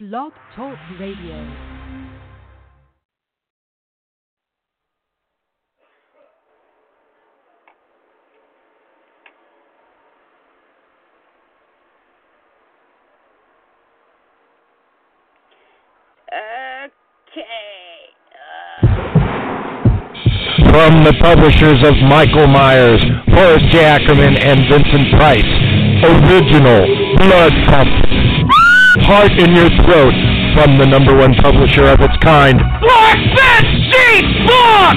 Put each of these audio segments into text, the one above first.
Blog Talk Radio. Okay. Uh. From the publishers of Michael Myers, Forrest J. Ackerman, and Vincent Price. Original Blood Pump. Heart in Your Throat from the number one publisher of its kind. Black Bed Sheet Book!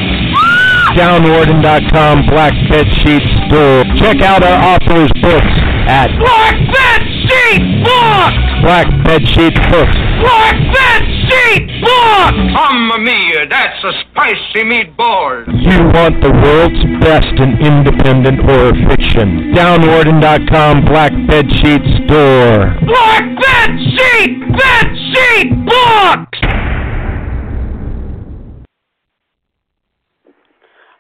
Downwarden.com Black Bed Sheet Store. Check out our authors' books at Black Bed Sheet Book! Black Bed Sheet Books. Black Bed Sheet Book! Mamma mia, that's a spicy meatball. You want the world's best in independent horror fiction. Downwarden.com Black Bed Sheet Store. Black Bed Sheet! Bed Sheet Books!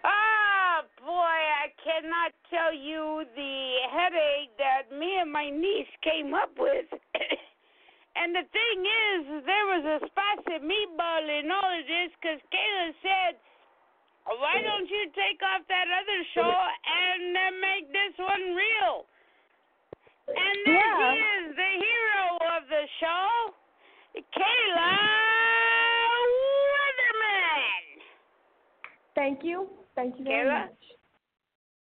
Ah, boy, I cannot tell you the headache that me and my niece came up with. and the thing is, there was a spicy meatball in all of this because Kayla said, why don't you take off that other show and uh, make this one real? And there Yeah. she is, the hero of the show, Kayla Weatherman. Thank you. Thank you very Kayla? much.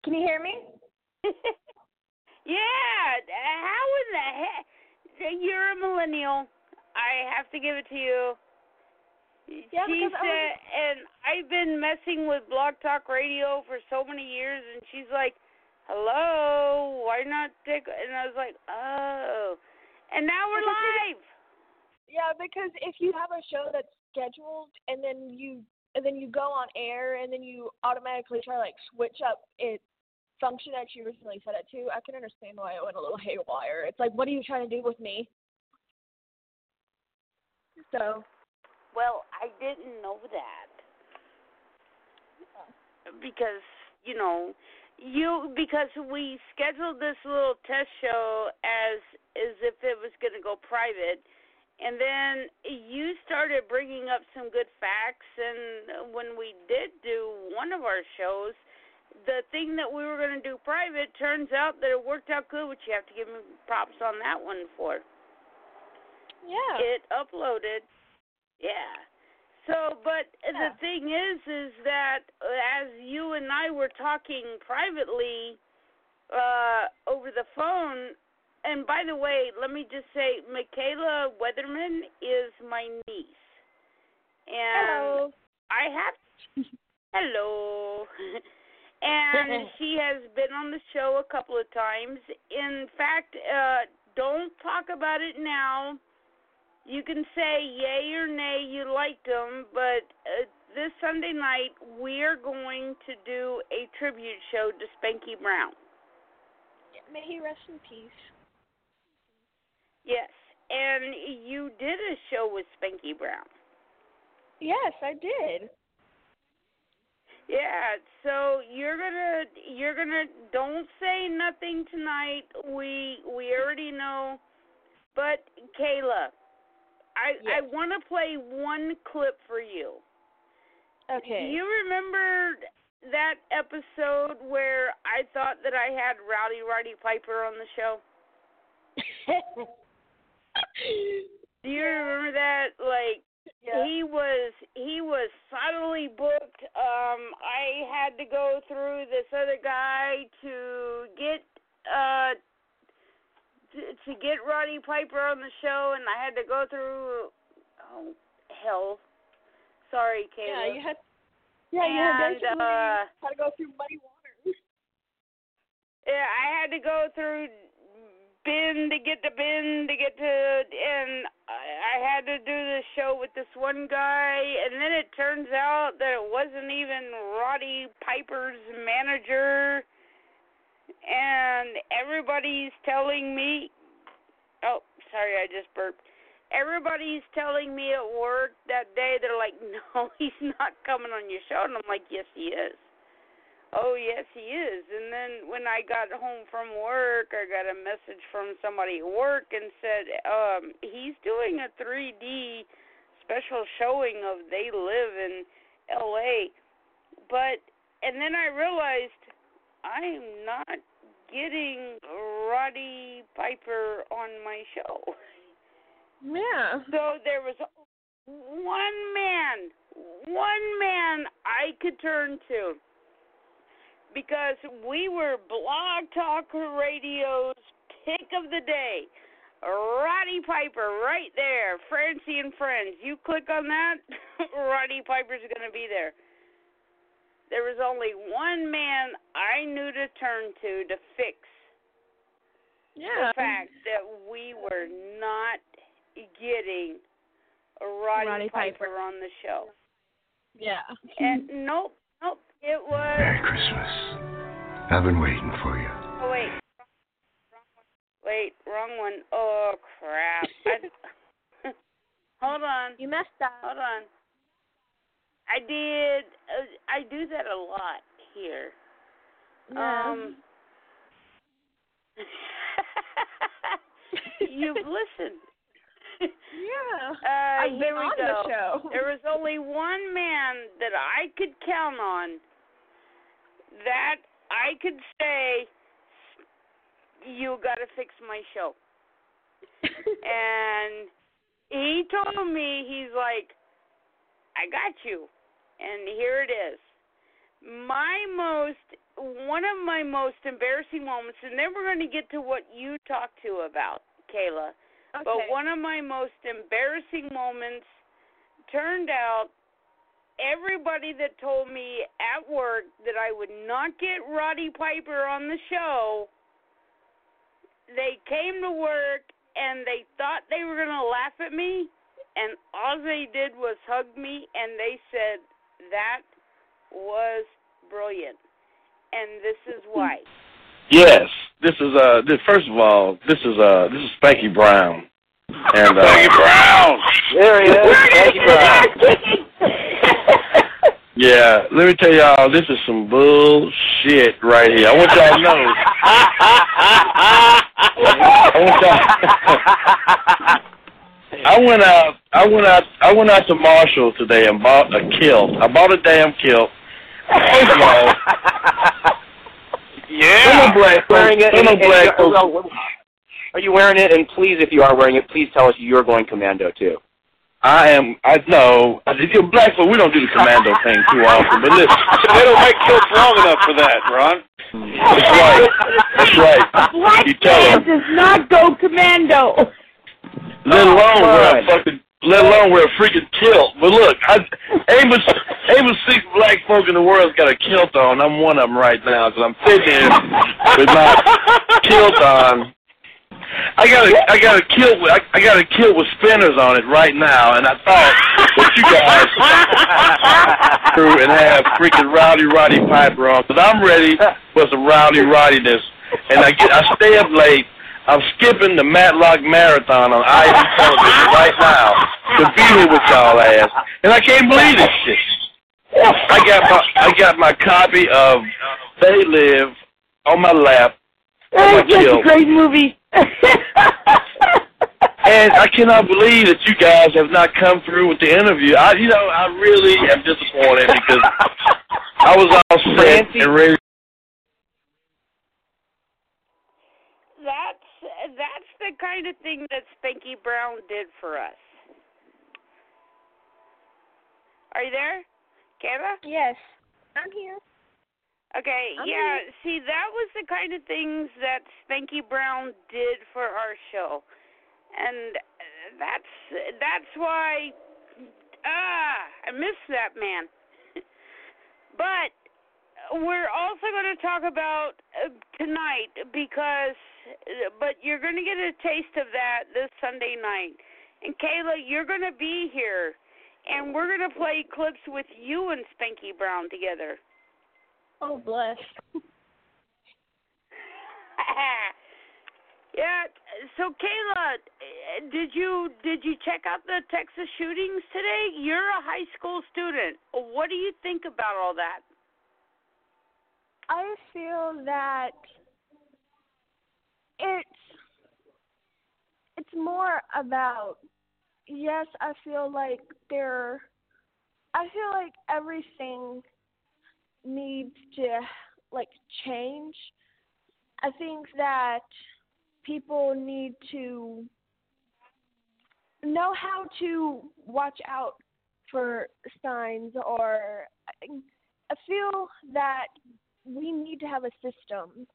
Can you hear me? yeah, how in the heck? You're a millennial. I have to give it to you. Yeah, she I was- and I've been messing with Blog Talk Radio for so many years, and she's like, "Hello, why not take?" And I was like, "Oh," and now we're Because live. Yeah, because if you have a show that's scheduled and then you and then you go on air and then you automatically try to like switch up its function that you originally set it to, I can understand why it went a little haywire. It's like, what are you trying to do with me? So Well, I didn't know that because you know you because we scheduled this little test show as as if it was going to go private and then you started bringing up some good facts and when we did do one of our shows the thing that we were going to do private turns out that it worked out good which you have to give me props on that one for yeah. it uploaded. Yeah. So, but Yeah. the thing is, is that uh, as you and I were talking privately uh, over the phone, and by the way, let me just say, Michaela Weatherman is my niece, and Hello. I have hello. and she has been on the show a couple of times. In fact, uh don't talk about it now. You can say yay or nay you liked them, but uh, this Sunday night we are going to do a tribute show to Spanky Brown. May he rest in peace. Yes, and you did a show with Spanky Brown. Yes, I did. Yeah, so you're gonna you're gonna don't say nothing tonight. We we already know. But Kayla, I I want to play one clip for you. Okay. Do you remember that episode where I thought that I had Rowdy Roddy Piper on the show? Do you remember that? Like yeah. he was he was subtly booked. Um, I had to go through this other guy to get uh to, to get Roddy Piper on the show, and I had to go through oh hell. Sorry, Kayla. Yeah, you had. Yeah, you had And, basically uh, had to go through muddy waters. Yeah, I had to go through bin to get to bin to get to, and I, had to do this show with this one guy, and then it turns out that it wasn't even Roddy Piper's manager, and everybody's telling me, oh, sorry, I just burped. Everybody's telling me at work that day they're like, "No, he's not coming on your show," and I'm like, "Yes, he is." Oh yes, he is. And then when I got home from work, I got a message from somebody at work and said um he's doing a 3D special showing of They Live in L.A. But and then I realized I'm not getting Roddy Piper on my show. Yeah. So there was one man, one man I could turn to because we were Blog Talk Radio's pick of the day. Roddy Piper right there, Francie and Friends. You click on that, Roddy Piper's going to be there. There was only one man I knew to turn to to fix Yeah. the fact that we were not getting Roddy, Roddy Piper. Piper. on the show. Yeah. And nope, nope, it was. Merry Christmas. I've been waiting for you. Oh wait, wait, wrong one. Oh crap! I, hold on, You messed up. hold on. I did. Uh, I do that a lot here. Yeah. Um. You've listened. yeah. Uh, I've been on go. the show. There was only one man that I could count on that I could say, "You got to fix my show." and he told me he's like, "I got you," and here it is. My most one of my most embarrassing moments, and then we're going to get to what you talked to about, Kayla. okay. But one of my most embarrassing moments turned out everybody that told me at work that I would not get Roddy Piper on the show, they came to work and they thought they were going to laugh at me, and all they did was hug me and they said, That was brilliant. And this is why. Yes, this is uh. This, first of all, this is uh. This is Spanky Brown. And uh, Spanky Brown. There he is, Spanky Brown. Yeah, let me tell y'all, this is some bullshit right here. I want y'all to know. I want y'all. I went out. I went out. I went out to Marshall today and bought a kilt. I bought a damn kilt. First of all, Yeah. black wearing it. And- black are you wearing it? And please, if you are wearing it, please tell us you're going commando too. I am. I know. If you're black folk, we don't do the commando thing too often. But listen, They don't make kilts long enough for that, Ron. that's right. That's right. Black you tell man does not go commando. Let oh, alone wear a Right. fucking. Let alone wear a freaking kilt. But look, I, ain't but ain't but six black folk in the world's got a kilt on. I'm one of them right now because I'm sitting here with my kilt on. I got a I got a kilt with I, I got a kilt with spinners on it right now, and I thought that you guys through and have freaking rowdy Roddy Piper on because I'm ready for some rowdy Roddiness, and I get I stay up late. I'm skipping the Matlock Marathon on ID television right now to be here with y'all ass, and I can't believe this shit. I got my I got my copy of They Live on my lap. on my a great movie. And I cannot believe that you guys have not come through with the interview. I, you know, I really am disappointed because I was all set Francie? and ready. That's that's the kind of thing that Spanky Brown did for us. Are you there, Kayla? Yes. I'm here. Okay, I'm yeah. See, that was the kind of things that Spanky Brown did for our show, and uh, that's that's why ah I miss that man. but we're also going to talk about uh, tonight because, but you're going to get a taste of that this Sunday night. And Kayla, you're going to be here, and we're going to play clips with you and Spanky Brown together. Oh, bless. yeah. So Kayla, did you did you check out the Texas shootings today? You're a high school student. What do you think about all that? I feel that it's it's more about yes, I feel like there I feel like everything needs to like change. I think that people need to know how to watch out for signs or I feel that we need to have a system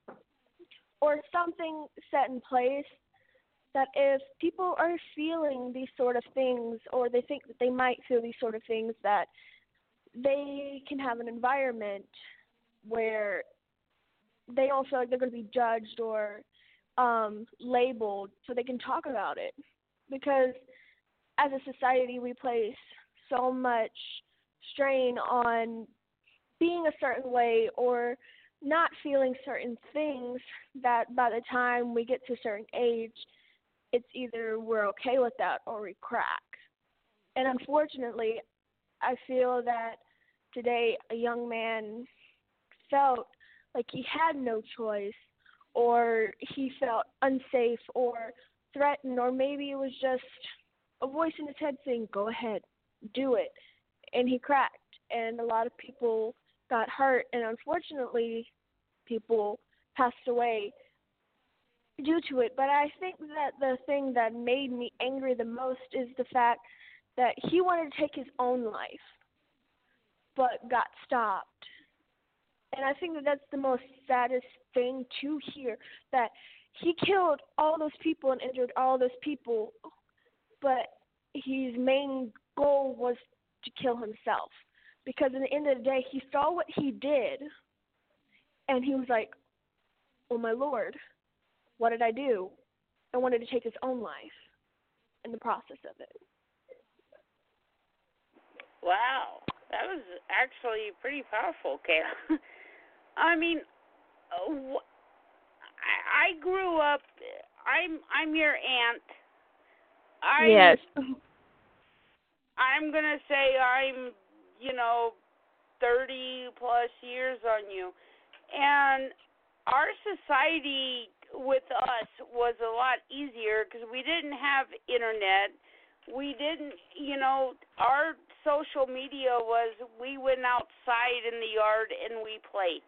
or something set in place that if people are feeling these sort of things or they think that they might feel these sort of things that they can have an environment where they don't feel like they're going to be judged or um labeled so they can talk about it. Because as a society we place so much strain on being a certain way or not feeling certain things that by the time we get to a certain age it's either we're okay with that or we crack. And unfortunately i feel that today a young man felt like he had no choice or he felt unsafe or threatened or maybe it was just a voice in his head saying go ahead do it and he cracked. And a lot of people got hurt and unfortunately people passed away due to it. But i think that the thing that made me angry the most is the fact that he wanted to take his own life but got stopped. And i think that that's the most saddest thing to hear that he killed all those people and injured all those people but his main goal was to kill himself. Because in the end of the day he saw what he did and he was like oh my lord what did i do? I wanted to take his own life in the process of it. Wow, that was actually pretty powerful, Kayla. I mean, uh, wh- I, I grew up. I'm I'm your aunt. I yes I'm gonna say I'm, you know, 30 plus years on you, and our society with us was a lot easier because we didn't have internet. We didn't, you know, our social media was we went outside in the yard and we played.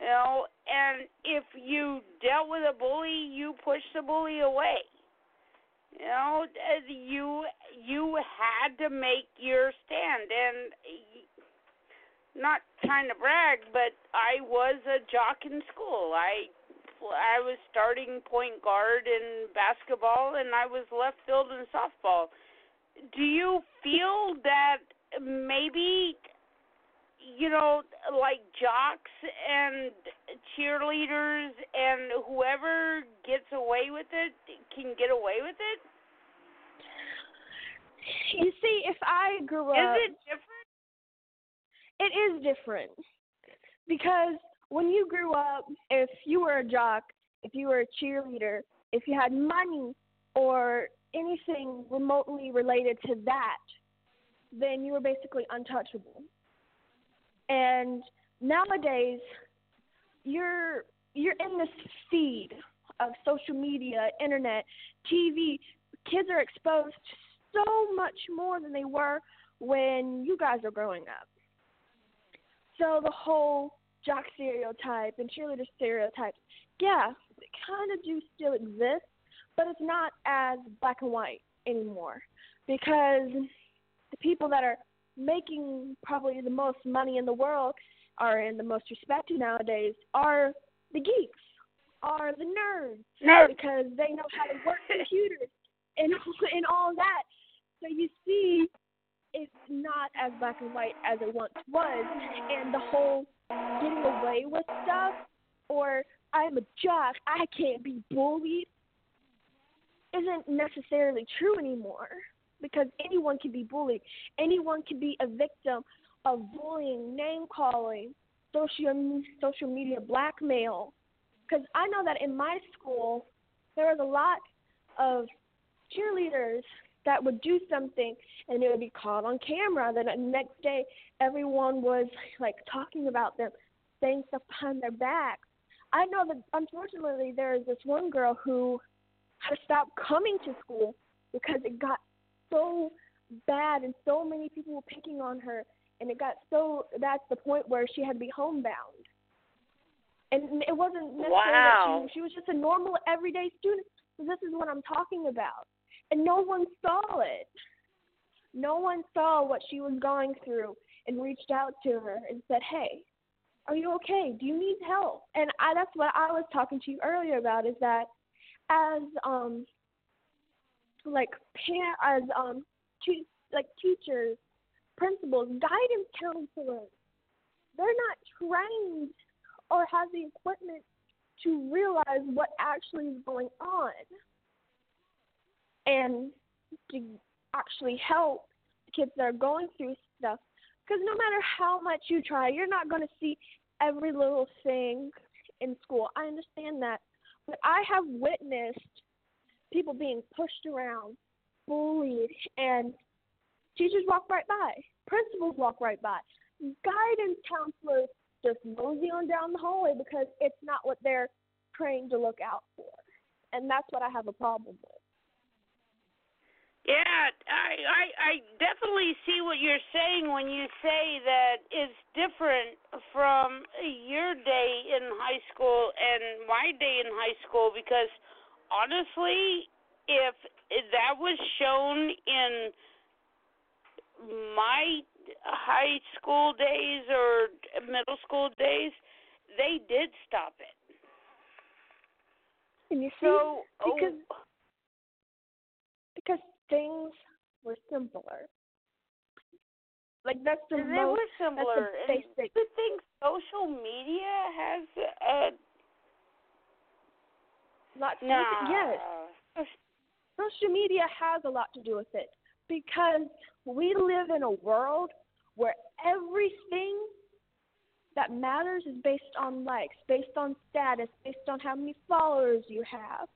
You know, and if you dealt with a bully, you pushed the bully away. You know, you you had to make your stand, and not trying to brag, but I was a jock in school. I I was starting point guard in basketball, and I was left field in softball. Do you feel that maybe you know, like jocks and cheerleaders and whoever gets away with it can get away with it? you see if i grew up Is it different? it is different because when you grew up, if you were a jock, if you were a cheerleader, if you had money or anything remotely related to that, then you were basically untouchable. And nowadays, you're you're in this feed of social media, internet, TV. Kids are exposed to so much more than they were when you guys are growing up. So the whole jock stereotype and cheerleader stereotypes, yeah, they kind of do still exist, but it's not as black and white anymore because the people that are making probably the most money in the world are in the most respected nowadays are the geeks, are the nerds, Nerds. because they know how to work computers and and all that. So you see, it's not as black and white as it once was, and the whole getting away with stuff or I'm a jock, I can't be bullied isn't necessarily true anymore because anyone can be bullied. Anyone can be a victim of bullying, name calling, social social media blackmail. Because I know that in my school there was a lot of cheerleaders that would do something and it would be caught on camera. Then the next day everyone was like talking about them. saying stuff behind their backs. I know that unfortunately there is this one girl who had to stop coming to school because it got so bad and so many people were picking on her and it got so that's the point where she had to be homebound. And it wasn't necessarily Wow. that she, she was just a normal everyday student. So this is what I'm talking about. And no one saw it. No one saw what she was going through and reached out to her and said, "Hey, are you okay? Do you need help?" And I that's what I was talking to you earlier about is that as um like parent as um te- like teachers, principals, guidance counselors, they're not trained or have the equipment to realize what actually is going on and to actually help kids that are going through stuff. Because no matter how much you try, you're not going to see every little thing in school. I understand that. But I have witnessed people being pushed around, bullied, and teachers walk right by, principals walk right by, guidance counselors just mosey on down the hallway because it's not what they're trained to look out for. And that's what I have a problem with. Yeah, I, I I definitely see what you're saying when you say that it's different from your day in high school and my day in high school because honestly, if that was shown in my high school days or middle school days, they did stop it. And you see, So, because oh, because things were simpler. Like that's the they most were similar. that's the basic. you think social media has a lot to do with it. Yes, social media has a lot to do with it because we live in a world where everything that matters is based on likes, based on status, based on how many followers you have.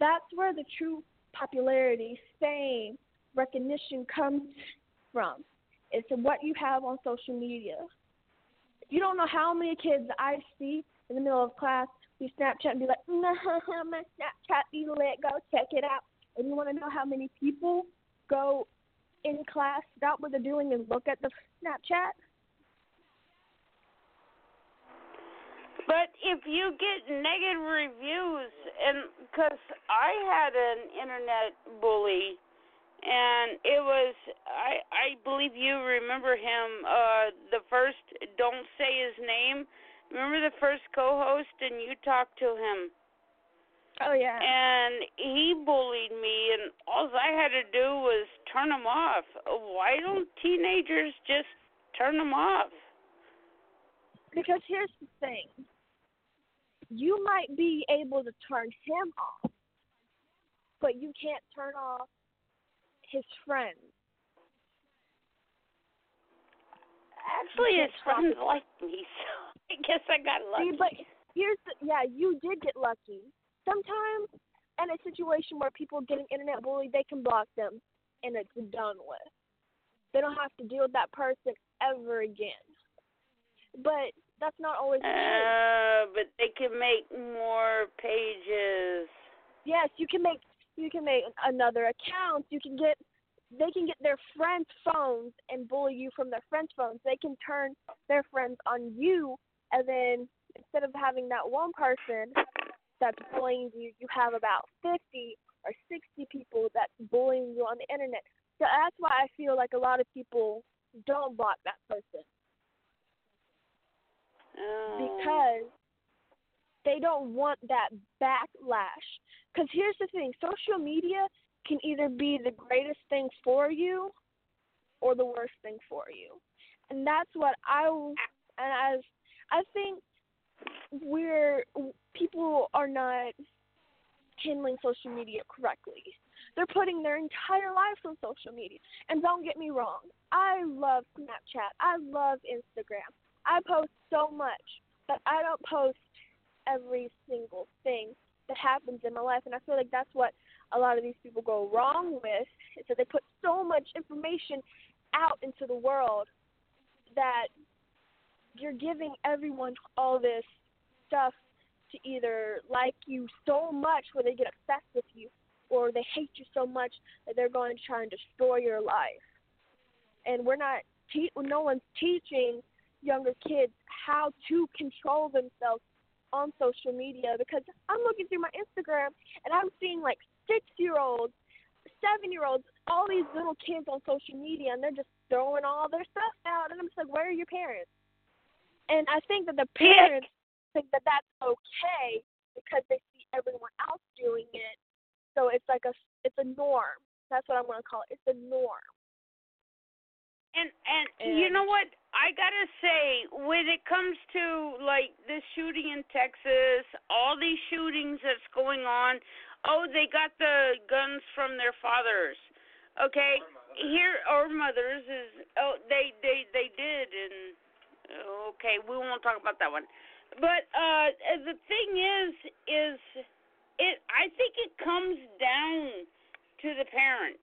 That's where the true popularity, fame, recognition comes from. It's what you have on social media. You don't know how many kids I see in the middle of class be Snapchat and be like, nah, mm, my Snapchat be lit, go check it out. And you want to know how many people go in class, stop what they're doing, and look at the Snapchat? But if you get negative reviews, and because I had an internet bully, and it was I I believe you remember him. Uh, the first don't say his name. Remember the first co-host, and you talked to him, Oh, yeah. and he bullied me, and all I had to do was turn him off. Why don't teenagers just turn them off? Because here's the thing you might be able to turn him off, but you can't turn off his friends. Actually, his friends like me, so I guess I got lucky. See, but here's the yeah, you did get lucky. Sometimes in a situation where people are getting internet bullied, they can block them and it's done with. They don't have to deal with that person ever again. But that's not always the case. Uh, but they can make more pages. Yes, you can make you can make another account. You can get they can get their friends' phones and bully you from their friends' phones. They can turn their friends on you, and then instead of having that one person that's bullying you, you have about fifty or sixty people that's bullying you on the internet. So that's why I feel like a lot of people don't block that person Because they don't want that backlash. Because here's the thing social media can either be the greatest thing for you or the worst thing for you. And that's what I, and as I think we're, people are not handling social media correctly. They're putting their entire lives on social media. And don't get me wrong, I love Snapchat. I love Instagram. I post so much, but I don't post every single thing that happens in my life. And I feel like that's what a lot of these people go wrong with is that they put so much information out into the world that you're giving everyone all this stuff to either like you so much where they get obsessed with you or they hate you so much that they're going to try and destroy your life. And we're not te- no one's teaching younger kids how to control themselves on social media because I'm looking through my Instagram and I'm seeing like 6-year-olds, 7-year-olds, all these little kids on social media and they're just throwing all their stuff out and I'm just like where are your parents? And I think that the parents think that that's okay because they see everyone else doing it. So it's like a it's a norm. That's what I'm going to call it. It's a norm. And and, and you know what? I gotta say, when it comes to like this shooting in Texas, all these shootings that's going on, oh, they got the guns from their fathers. Okay, here or mothers is oh they they they did and okay we won't talk about that one. But uh the thing is is it i think it comes down to the parents.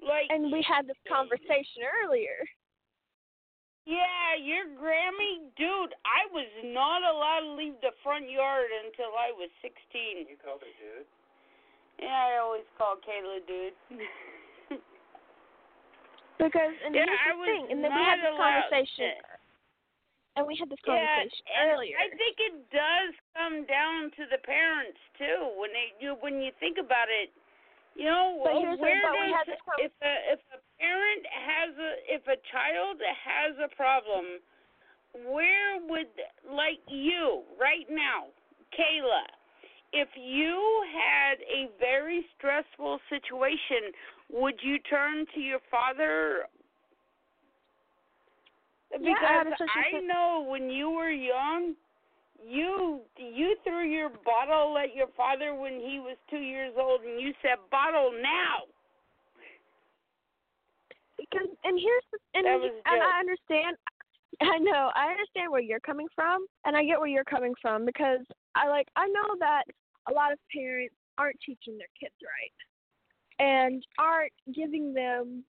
Like and we had this conversation earlier yeah your grammy dude i was not allowed to leave the front yard until i was sixteen. You called her dude. yeah i always call kayla dude. Because and yeah, here's I the was thing and then we had this conversation. to- and we had this conversation and earlier. I think it does come down to the parents too. When they you when you think about it, you know But here's where but we does had this con- if a if a parent has a if a child has a problem, where would like you right now, Kayla, if you had a very stressful situation, would you turn to your father Yeah, because social I know when you were young, you you threw your bottle at your father when he was two years old, and you said, "Bottle now." Because and here's the and, That was a and. I understand I know I understand where you're coming from and I get where you're coming from because I like I know that a lot of parents aren't teaching their kids right and aren't giving them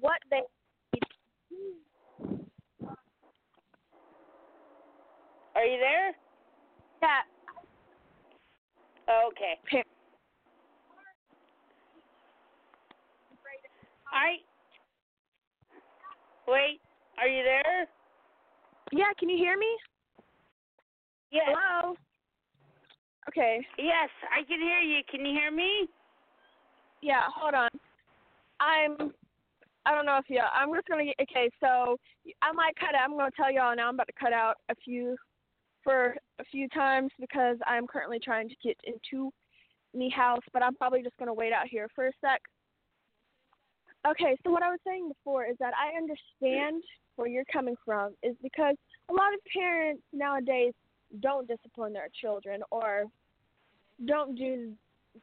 what they Are you there? that oh, Okay. Pa- I wait. Are you there? yeah can you hear me Yes. hello okay Yes, I can hear you. Can you hear me? yeah hold on I'm I don't know if you I'm just gonna okay so I might cut out I'm gonna tell y'all now I'm about to cut out a few for a few times because I'm currently trying to get into me house but I'm probably just gonna wait out here for a sec okay so what I was saying before is that I understand where you're coming from is because a lot of parents nowadays don't discipline their children or don't do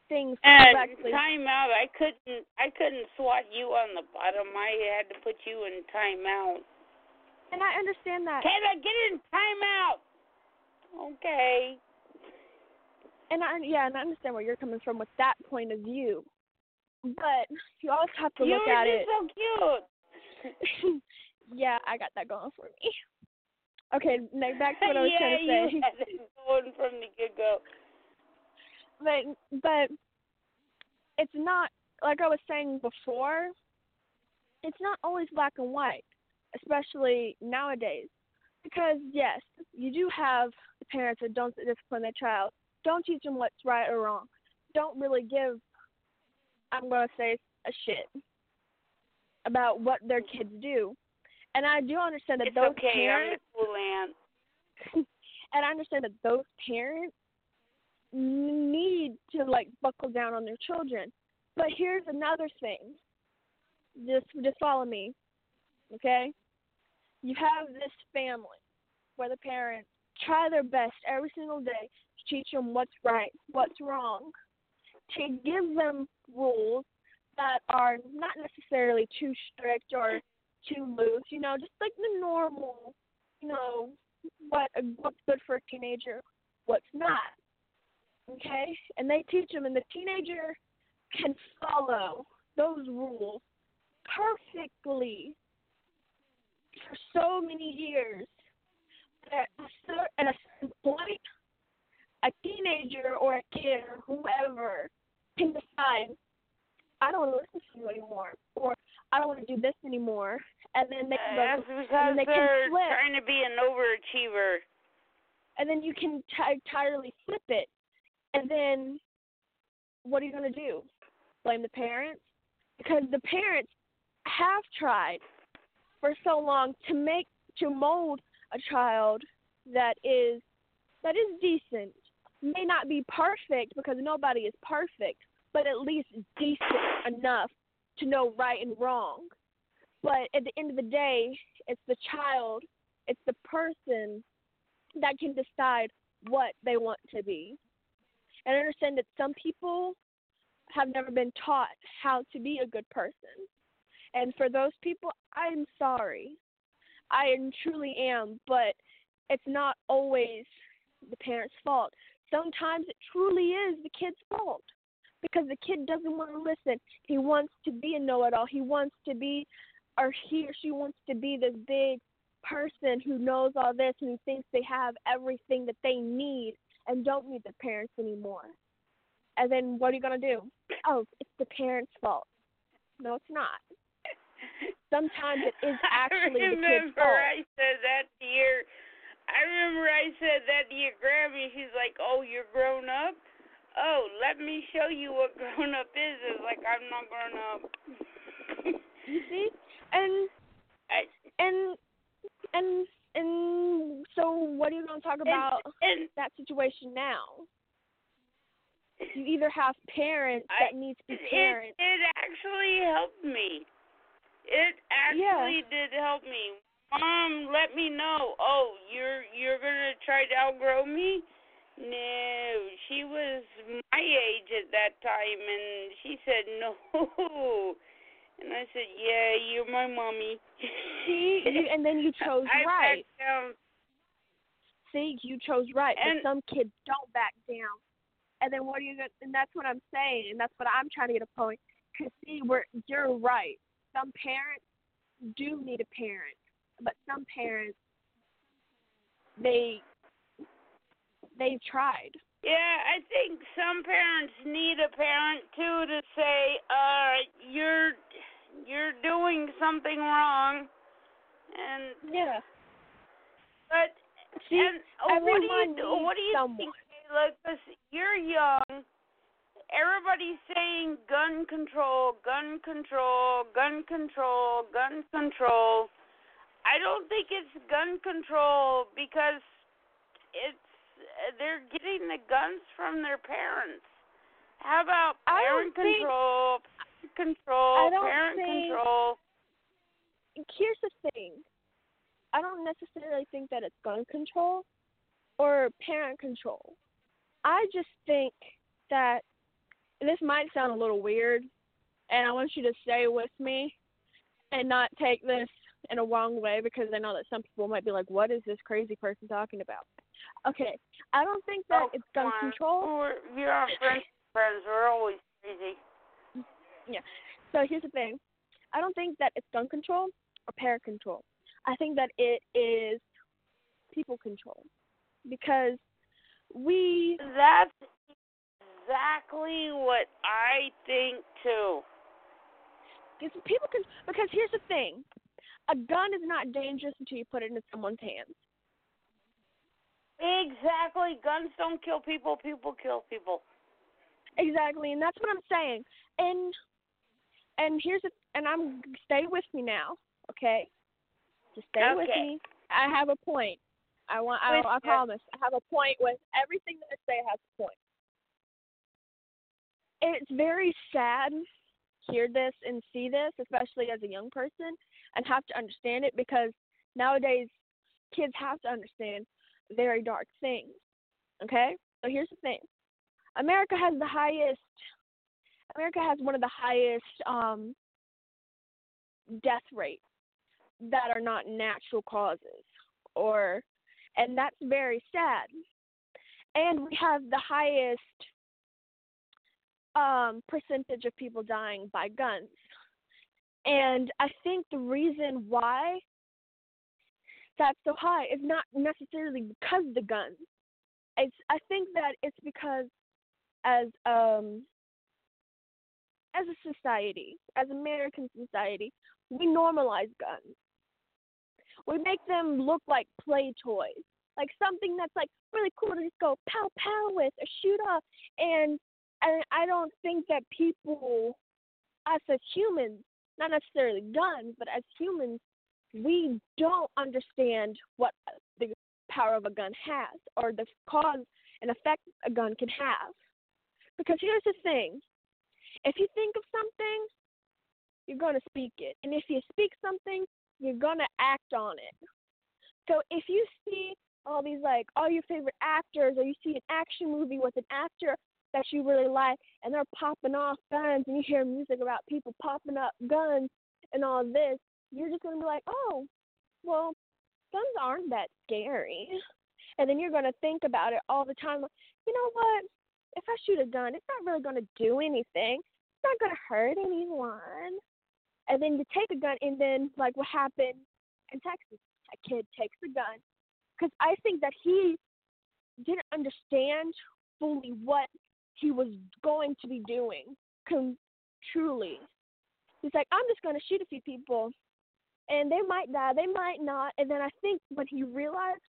things And correctly time out. I couldn't. I couldn't swat you on the bottom. I had to put you in timeout. and I understand that Kayla, get in timeout. Okay. and I yeah, and I understand where you're coming from with that point of view. But you always have to you look were at it. so cute. yeah, I got that going for me. Okay, now back to what I was yeah, trying to say. you had it going from the get go. But but it's not like I was saying before. It's not always black and white, especially nowadays. Because yes, you do have the parents that don't discipline their child, don't teach them what's right or wrong, don't really give. I'm gonna say a shit about what their kids do, and I do understand that It's those okay. parents cool and I understand that those parents need to like buckle down on their children. But here's another thing. Just just follow me. Okay? You have this family where the parents try their best every single day to teach them what's right, what's wrong, to give them rules that are not necessarily too strict or too loose, you know, just like the normal, you know, what what's good for a teenager, what's not. Okay? And they teach them and the teenager can follow those rules perfectly. for so many years. Cer- at a certain point, a teenager or a kid or whoever can decide, I don't want to listen to you anymore, or I don't want to do this anymore, and then they can go, That's because they can they're flip. trying to be an overachiever. and then you can t- entirely flip it, and then what are you going to do? Blame the parents? Because the parents have tried for so long to make to mold a child that is that is decent. May not be perfect because nobody is perfect, but at least decent enough to know right and wrong. But at the end of the day, it's the child, it's the person that can decide what they want to be. And I understand that some people have never been taught how to be a good person. And for those people, I'm sorry. I truly am, but it's not always the parents' fault. Sometimes it truly is the kid's fault because the kid doesn't want to listen. He wants to be a know it all. He wants to be, or he or she wants to be this big person who knows all this and who thinks they have everything that they need and don't need the parents anymore. And then what are you going to do? Oh, it's the parents' fault. No, it's not. Sometimes it is actually the kid's fault. I said that to your. I remember I said that to your Grammy. She's like, "Oh, you're grown up." Oh, let me show you what grown up is. It's like I'm not grown up. You see? And I, and and and so what are you going to talk about and that situation now? You either have parents I- that need to be parents. it actually helped me. It actually did help me. Mom, let me know. Oh, you're you're gonna try to outgrow me? No, she was my age at that time, and she said no. And I said, yeah, you're my mommy. See, you, and then you chose I right. backed down. See, you chose right, And- but some kids don't back down. And then what are you going? And that's what I'm saying, and that's what I'm trying to get a point. Cause see, we're you're right. Some parents do need a parent, but some parents they they've tried. Yeah, I think some parents need a parent too to say, uh, you're you're doing something wrong, and Yeah. but See, and uh, what do you do? What do you someone. think? Like, 'cause you're young. Everybody's saying gun control, gun control, gun control, gun control. I don't think it's gun control because it's they're getting the guns from their parents. How about parent don't think- control, parent control, I don't parent think- control? here's the thing. I don't necessarily think that it's gun control or parent control. I just think that this might sound a little weird, and I want you to stay with me and not take this in a wrong way because I know that some people might be like, "What is this crazy person talking about?" Okay, I don't think that Oh, it's gun on. control. We're, you're our friends. Friends, we're always crazy. Mm, yeah. So here's the thing. I don't think that it's gun control or parent control. I think that it is people control. Because we That's exactly what I think too. because people can because here's the thing. A gun is not dangerous until you put it in someone's hands. Exactly. Guns don't kill people. People kill people. Exactly, and that's what I'm saying. And and here's the and I'm stay with me now, okay? Just stay with me. I have a point. I want. I, I promise. I have a point with everything that I say has a point. It's very sad to hear this and see this, especially as a young person, and have to understand it because nowadays kids have to understand very dark things. Okay? So here's the thing. America has the highest America has one of the highest um death rates that are not natural causes or and that's very sad. And we have the highest um percentage of people dying by guns. And I think the reason why stats so high is not necessarily because of the guns. It's I think that it's because as um as a society, as American society, we normalize guns. We make them look like play toys, like something that's like really cool to just go pow pow with or shoot off. And and I don't think that people, us as humans, not necessarily guns, but as humans, we don't understand what the power of a gun has or the cause and effect a gun can have. Because here's the thing if you think of something, you're going to speak it. And if you speak something, you're going to act on it. So if you see all these, like, all your favorite actors, or you see an action movie with an actor that you really like, and they're popping off guns, and you hear music about people popping up guns and all this, you're just going to be like, oh, well, guns aren't that scary. And then you're going to think about it all the time. Like, you know what? If I shoot a gun, it's not really going to do anything. It's not going to hurt anyone. And then you take a gun, and then, like what happened in Texas, a kid takes a gun. Because I think that he didn't understand fully what he was going to be doing. Com- truly. He's like, I'm just going to shoot a few people and they might die, they might not. And then I think when he realized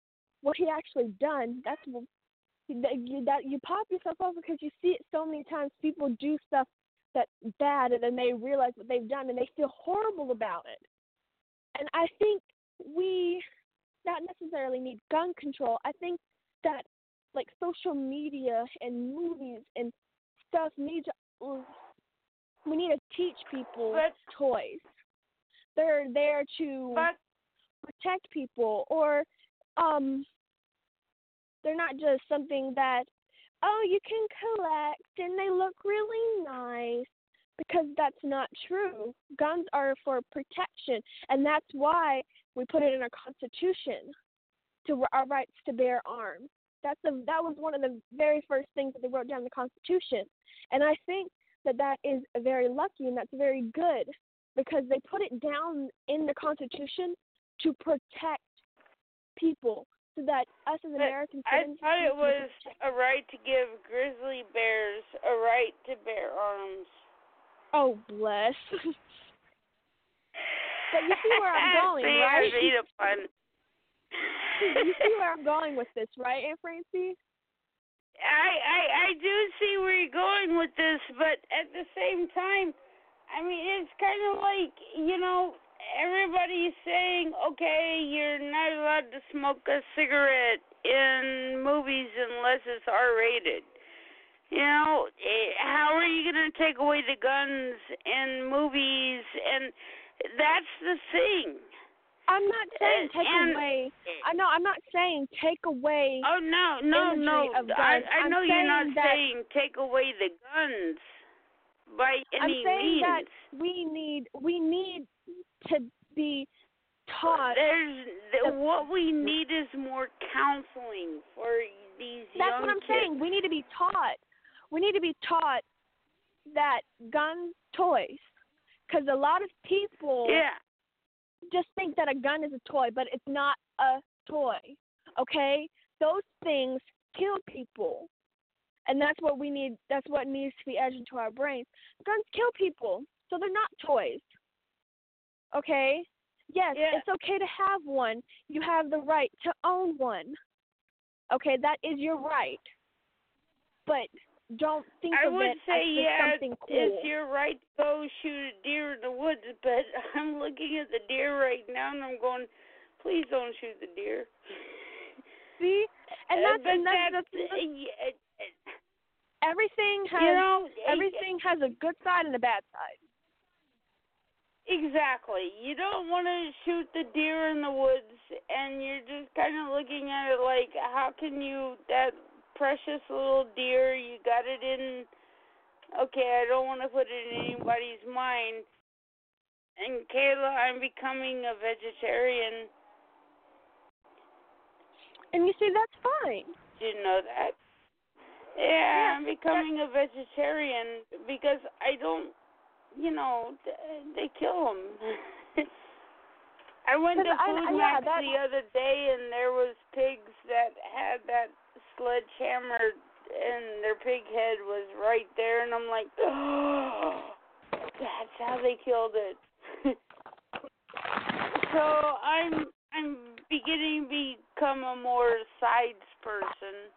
what he actually done, that's that you, that you pop yourself off because you see it so many times. People do stuff that's bad, and then they realize what they've done, and they feel horrible about it. And I think we not necessarily need gun control. I think that like social media and movies and stuff need to we need to teach people But- toys. They're there to But protect people or um they're not just something that oh you can collect and they look really nice because that's not true. Guns are for protection and that's why we put it in our constitution to our rights to bear arms. That's the that was one of the very first things that they wrote down in the constitution. And i think that that is very lucky and that's very good because they put it down in the Constitution to protect people so that us as But American I thought it was a right to give grizzly bears a right to bear arms. Oh, bless. but you see where I'm going, See, right? I made a pun. you see where I'm going with this, right, Aunt Francie? I, I I do see where you're going with this, but at the same time, I mean it's kind of like you know everybody's saying okay you're not allowed to smoke a cigarette in movies unless it's R rated. You know eh, how are you going to take away the guns in movies? And that's the thing. I'm not saying Uh, take and- away. I know I'm not saying take away. Oh no, no, no! of I guns. I I'm know you're not that- saying take away the guns by any I'm saying means. that we need we need to be taught. There's the, what we need is more counseling for these That's young what I'm kids. saying. We need to be taught. We need to be taught that gun toys, because a lot of people Yeah, just think that a gun is a toy, but it's not a toy. Okay, those things kill people, and that's what we need. That's what needs to be edged into our brains. Guns kill people, so they're not toys. Okay. Yes, Yeah. it's okay to have one. You have the right to own one. Okay, that is your right. But don't think I of would it say as yeah, something cool. it's your right to go shoot a deer in the woods, but I'm looking at the deer right now and I'm going, please don't shoot the deer. See, and Uh, that's but and that's, that's, that's, uh, uh, everything has you know everything has a good side and a bad side. Exactly. You don't want to shoot the deer in the woods, and you're just kind of looking at it like, how can you that precious little deer? You got it in. Okay, I don't want to put it in anybody's mind. And Kayla, I'm becoming a vegetarian. And you see, that's fine. Did you know that? Yeah, I'm becoming a vegetarian because I don't, you know, they kill them. I went to Food I- yeah, Max that- the other day, and there was pigs that had that sledgehammer, and their pig head was right there, and I'm like, oh, that's how they killed it. so I'm I'm beginning to become a more sides person.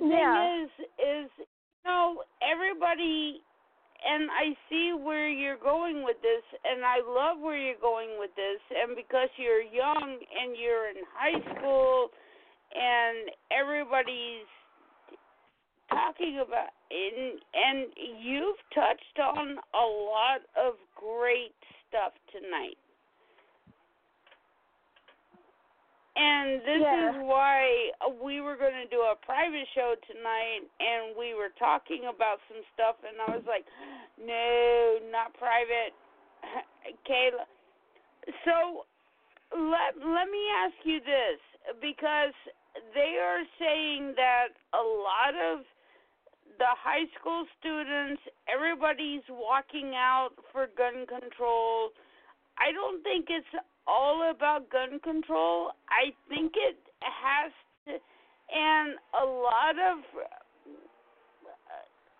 The thing Yeah. is, is you know everybody and I see where you're going with this, and I love where you're going with this, and because you're young and you're in high school, and everybody's talking about, and and you've touched on a lot of great stuff tonight. And this Yeah. is why we were going to do a private show tonight, and we were talking about some stuff, and I was like, no, not private. Kayla. So let let me ask you this, because they are saying that a lot of the high school students, everybody's walking out for gun control. I don't think it's all about gun control. I think it has to, and a lot of.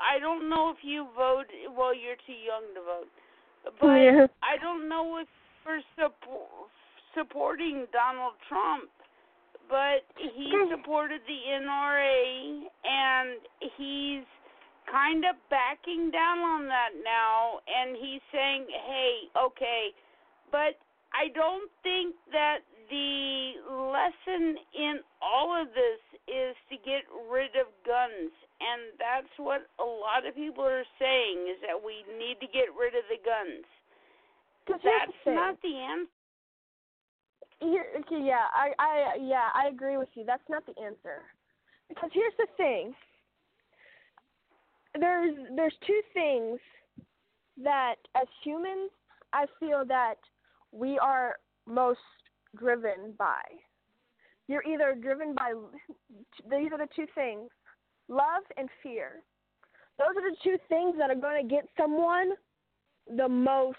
I don't know if you vote. Well, you're too young to vote, but Yeah. I don't know if we're support, supporting Donald Trump. But he Hmm. supported the NRA, and he's kind of backing down on that now, and he's saying, "Hey, okay," but I don't think that the lesson in all of this is to get rid of guns, and that's what a lot of people are saying is that we need to get rid of the guns. That's the not the answer. Here, okay, yeah, I, I, yeah, I agree with you. That's not the answer. Because here's the thing. There's, there's two things that, as humans, I feel that we are most driven by. You're either driven by, these are the two things, love and fear. Those are the two things that are going to get someone the most,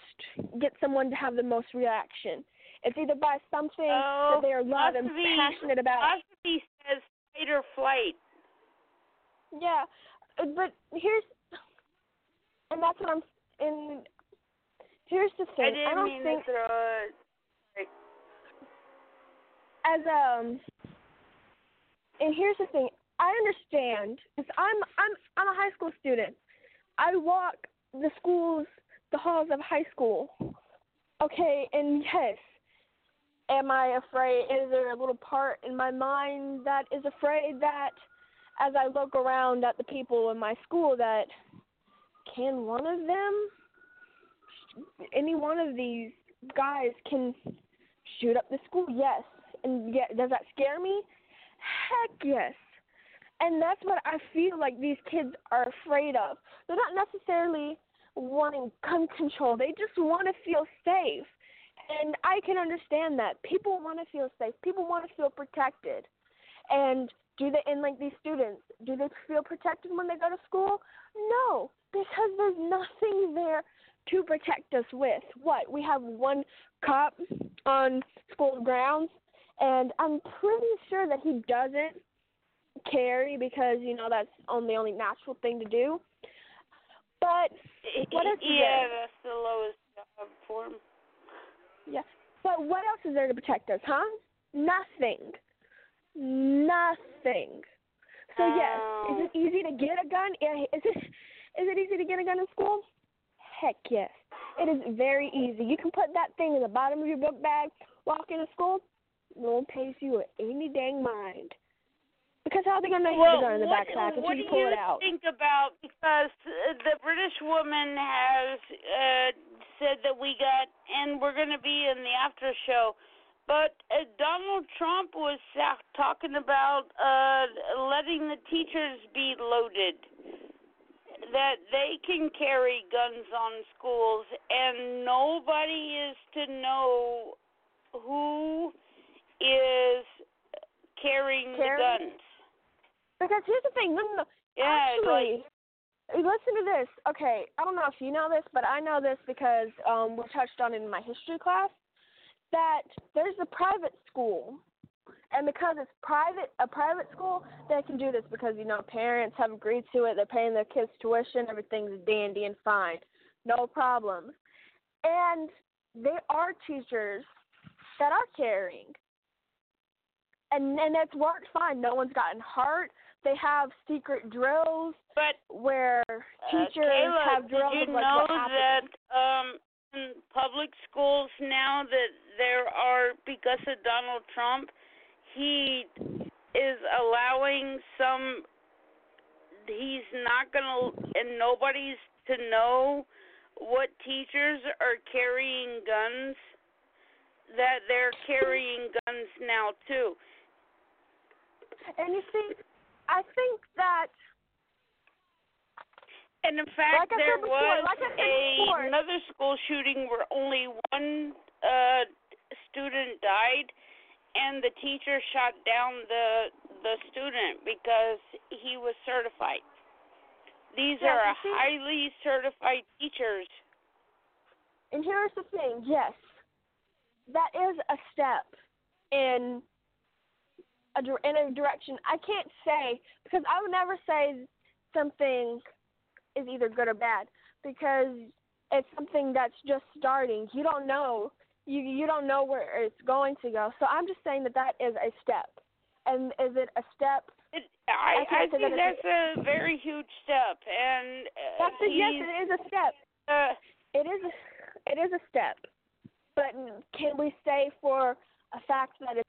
get someone to have the most reaction. It's either by something Oh, that they are love and passionate about. Philosophy says fight or flight. Yeah, but here's, and that's what I'm. And here's the thing. I didn't don't mean think to throw it. as um. And here's the thing. I understand because I'm I'm I'm a high school student. I walk the schools, the halls of high school. Okay, and yes, am I afraid? Is there a little part in my mind that is afraid that, as I look around at the people in my school, that can one of them, any one of these guys, can shoot up the school? Yes. And yeah, does that scare me? Heck yes. And that's what I feel like these kids are afraid of. They're not necessarily wanting gun control. They just want to feel safe. And I can understand that. People want to feel safe. People want to feel protected. And do they and like these students, do they feel protected when they go to school? No, because there's nothing there to protect us with. What? We have one cop on school grounds and I'm pretty sure that he doesn't carry because, you know, that's on the only natural thing to do. But What else is yeah, there? that's the lowest job form. Yeah. But what else is there to protect us, huh? Nothing. Nothing. So yes, is it um, easy to get a gun? Yeah, Is it is it easy to get a gun in school? Heck yes. It is very easy. You can put that thing in the bottom of your book bag, walk into school, no one pays you any dang mind. Because how are they gonna know you have a gun in the what, backpack until what you pull you it out? What do you think about because the British woman has uh, said that we got, and we're going to be in the after show. But uh, Donald Trump was talking about uh, letting the teachers be loaded, that they can carry guns on schools, and nobody is to know who is carrying the guns. Because here's the thing, no, no, no. Yeah, it's like Actually, listen to this. Okay, I don't know if you know this, but I know this because um we touched on it in my history class. that there's a private school, and because it's private, a private school, they can do this because you know parents have agreed to it. They're paying their kids tuition. Everything's dandy and fine, no problems. And there are teachers that are caring, and and it's worked fine. No one's gotten hurt. They have secret drills But where uh, teachers Kayla, have drills did you like know that um in public schools now that there are because of Donald Trump, he is allowing some he's not going to and nobody's to know what teachers are carrying guns that they're carrying guns now too. And you see, I think that And in fact, Like there before, was like a, before. another school shooting where only one uh, student died, and the teacher shot down the the student because he was certified. These Yes, are see- highly certified teachers. And here's the thing, yes, that is a step in a in a direction. I can't say because I would never say something is either good or bad because it's something that's just starting. You don't know you you don't know where it's going to go. So I'm just saying that that is a step. And is it a step? It, I I can't think that that's a very huge step, and uh, That's a, yes, it is a step. uh, It is a, it is a step. But can we say for a fact that it's